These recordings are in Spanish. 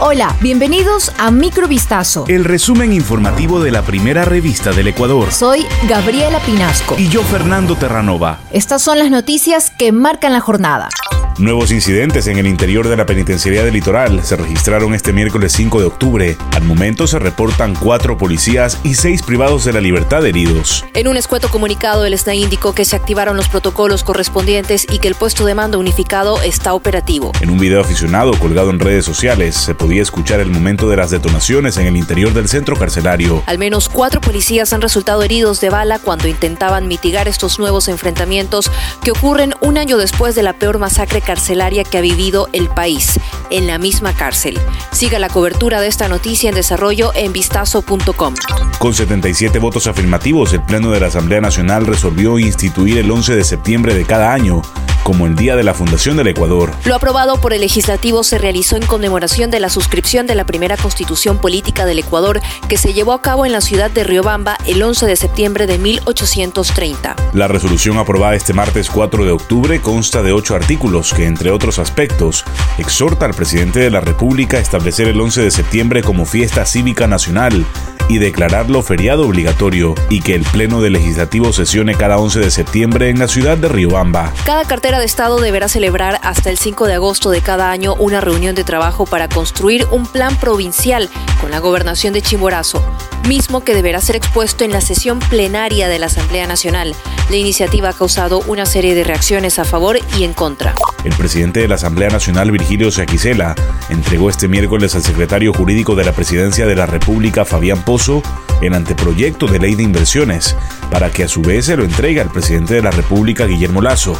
Hola, bienvenidos a Microvistazo. El resumen informativo de la primera revista del Ecuador. Soy Gabriela Pinasco. Y yo, Fernando Terranova. Estas son las noticias que marcan la jornada. Nuevos incidentes en el interior de la penitenciaría del litoral se registraron este miércoles 5 de octubre. Al momento se reportan cuatro policías y seis privados de la libertad heridos. En un escueto comunicado, el SNAI indicó que se activaron los protocolos correspondientes y que el puesto de mando unificado está operativo. En un video aficionado colgado en redes sociales se podía escuchar el momento de las detonaciones en el interior del centro carcelario. Al menos cuatro policías han resultado heridos de bala cuando intentaban mitigar estos nuevos enfrentamientos que ocurren un año después de la peor masacre carcelaria que ha vivido el país, en la misma cárcel. Siga la cobertura de esta noticia en desarrollo en vistazo.com. Con 77 votos afirmativos, el Pleno de la Asamblea Nacional resolvió instituir el 11 de septiembre de cada año como el Día de la Fundación del Ecuador. Lo aprobado por el legislativo se realizó en conmemoración de la suscripción de la primera constitución política del Ecuador que se llevó a cabo en la ciudad de Riobamba el 11 de septiembre de 1830. La resolución aprobada este martes 4 de octubre consta de ocho artículos que, entre otros aspectos, exhorta al presidente de la República a establecer el 11 de septiembre como fiesta cívica nacional y declararlo feriado obligatorio y que el Pleno del Legislativo sesione cada 11 de septiembre en la ciudad de Riobamba. Cada cartera de Estado deberá celebrar hasta el 5 de agosto de cada año una reunión de trabajo para construir un plan provincial con la gobernación de Chimborazo, mismo que deberá ser expuesto en la sesión plenaria de la Asamblea Nacional. La iniciativa ha causado una serie de reacciones a favor y en contra. El presidente de la Asamblea Nacional, Virgilio Saquicela, entregó este miércoles al secretario jurídico de la Presidencia de la República, Fabián Pozo, el anteproyecto de ley de inversiones, para que a su vez se lo entregue al presidente de la República, Guillermo Lazo.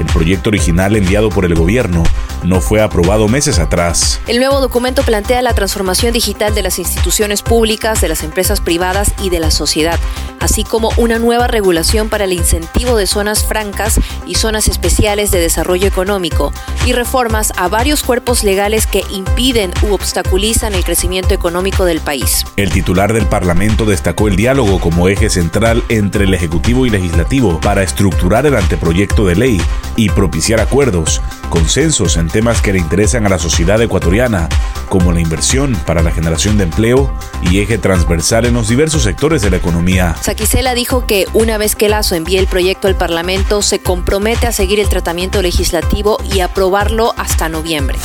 El proyecto original enviado por el gobierno no fue aprobado meses atrás. El nuevo documento plantea la transformación digital de las instituciones públicas, de las empresas privadas y de la sociedad, así como una nueva regulación para el incentivo de zonas francas y zonas especiales de desarrollo económico, y reformas a varios cuerpos legales que impiden u obstaculizan el crecimiento económico del país. El titular del Parlamento destacó el diálogo como eje central entre el Ejecutivo y Legislativo para estructurar el anteproyecto de ley y propiciar acuerdos, consensos en temas que le interesan a la sociedad ecuatoriana, como la inversión para la generación de empleo y eje transversal en los diversos sectores de la economía. Saquicela dijo que una vez que Lazo envíe el proyecto al Parlamento, se compromete a seguir el tratamiento legislativo y aprobarlo hasta noviembre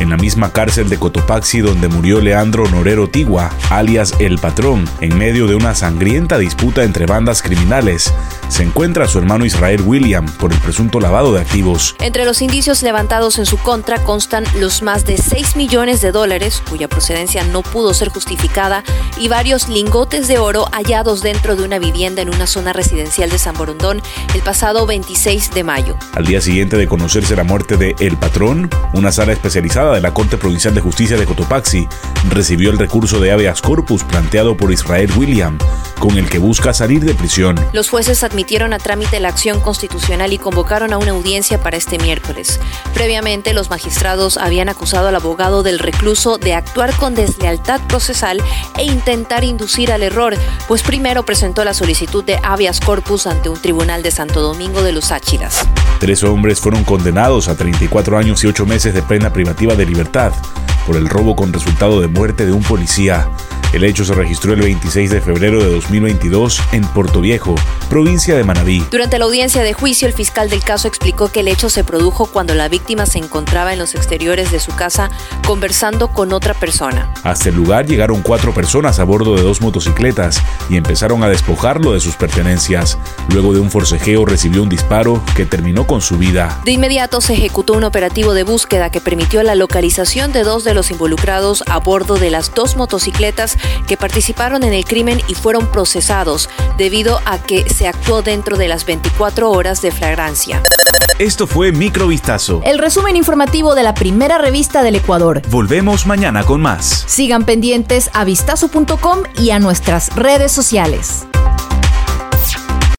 en la misma cárcel de Cotopaxi donde murió Leandro Norero Tigua, alias El Patrón, en medio de una sangrienta disputa entre bandas criminales. Se encuentra su hermano Israel William por el presunto lavado de activos. Entre los indicios levantados en su contra constan los más de 6 millones de dólares, cuya procedencia no pudo ser justificada, y varios lingotes de oro hallados dentro de una vivienda en una zona residencial de San Borondón el pasado 26 de mayo. Al día siguiente de conocerse la muerte de El Patrón, una sala especializada de la Corte Provincial de Justicia de Cotopaxi recibió el recurso de habeas corpus planteado por Israel William, con el que busca salir de prisión. Los jueces admitieron a trámite la acción constitucional y convocaron a una audiencia para este miércoles. Previamente, los magistrados habían acusado al abogado del recluso de actuar con deslealtad procesal e intentar inducir al error, pues primero presentó la solicitud de habeas corpus ante un tribunal de Santo Domingo de los Áchiras. Tres hombres fueron condenados a 34 años y 8 meses de pena privativa de libertad por el robo con resultado de muerte de un policía el hecho se registró el 26 de febrero de 2022 en Puerto Viejo, provincia de Manabí. Durante la audiencia de juicio, el fiscal del caso explicó que el hecho se produjo cuando la víctima se encontraba en los exteriores de su casa conversando con otra persona. Hasta el lugar llegaron cuatro personas a bordo de dos motocicletas y empezaron a despojarlo de sus pertenencias. Luego de un forcejeo recibió un disparo que terminó con su vida. De inmediato se ejecutó un operativo de búsqueda que permitió la localización de dos de los involucrados a bordo de las dos motocicletas que participaron en el crimen y fueron procesados debido a que se actuó dentro de las 24 horas de flagrancia. Esto fue Microvistazo. El resumen informativo de la primera revista del Ecuador. Volvemos mañana con más. Sigan pendientes a vistazo.com y a nuestras redes sociales.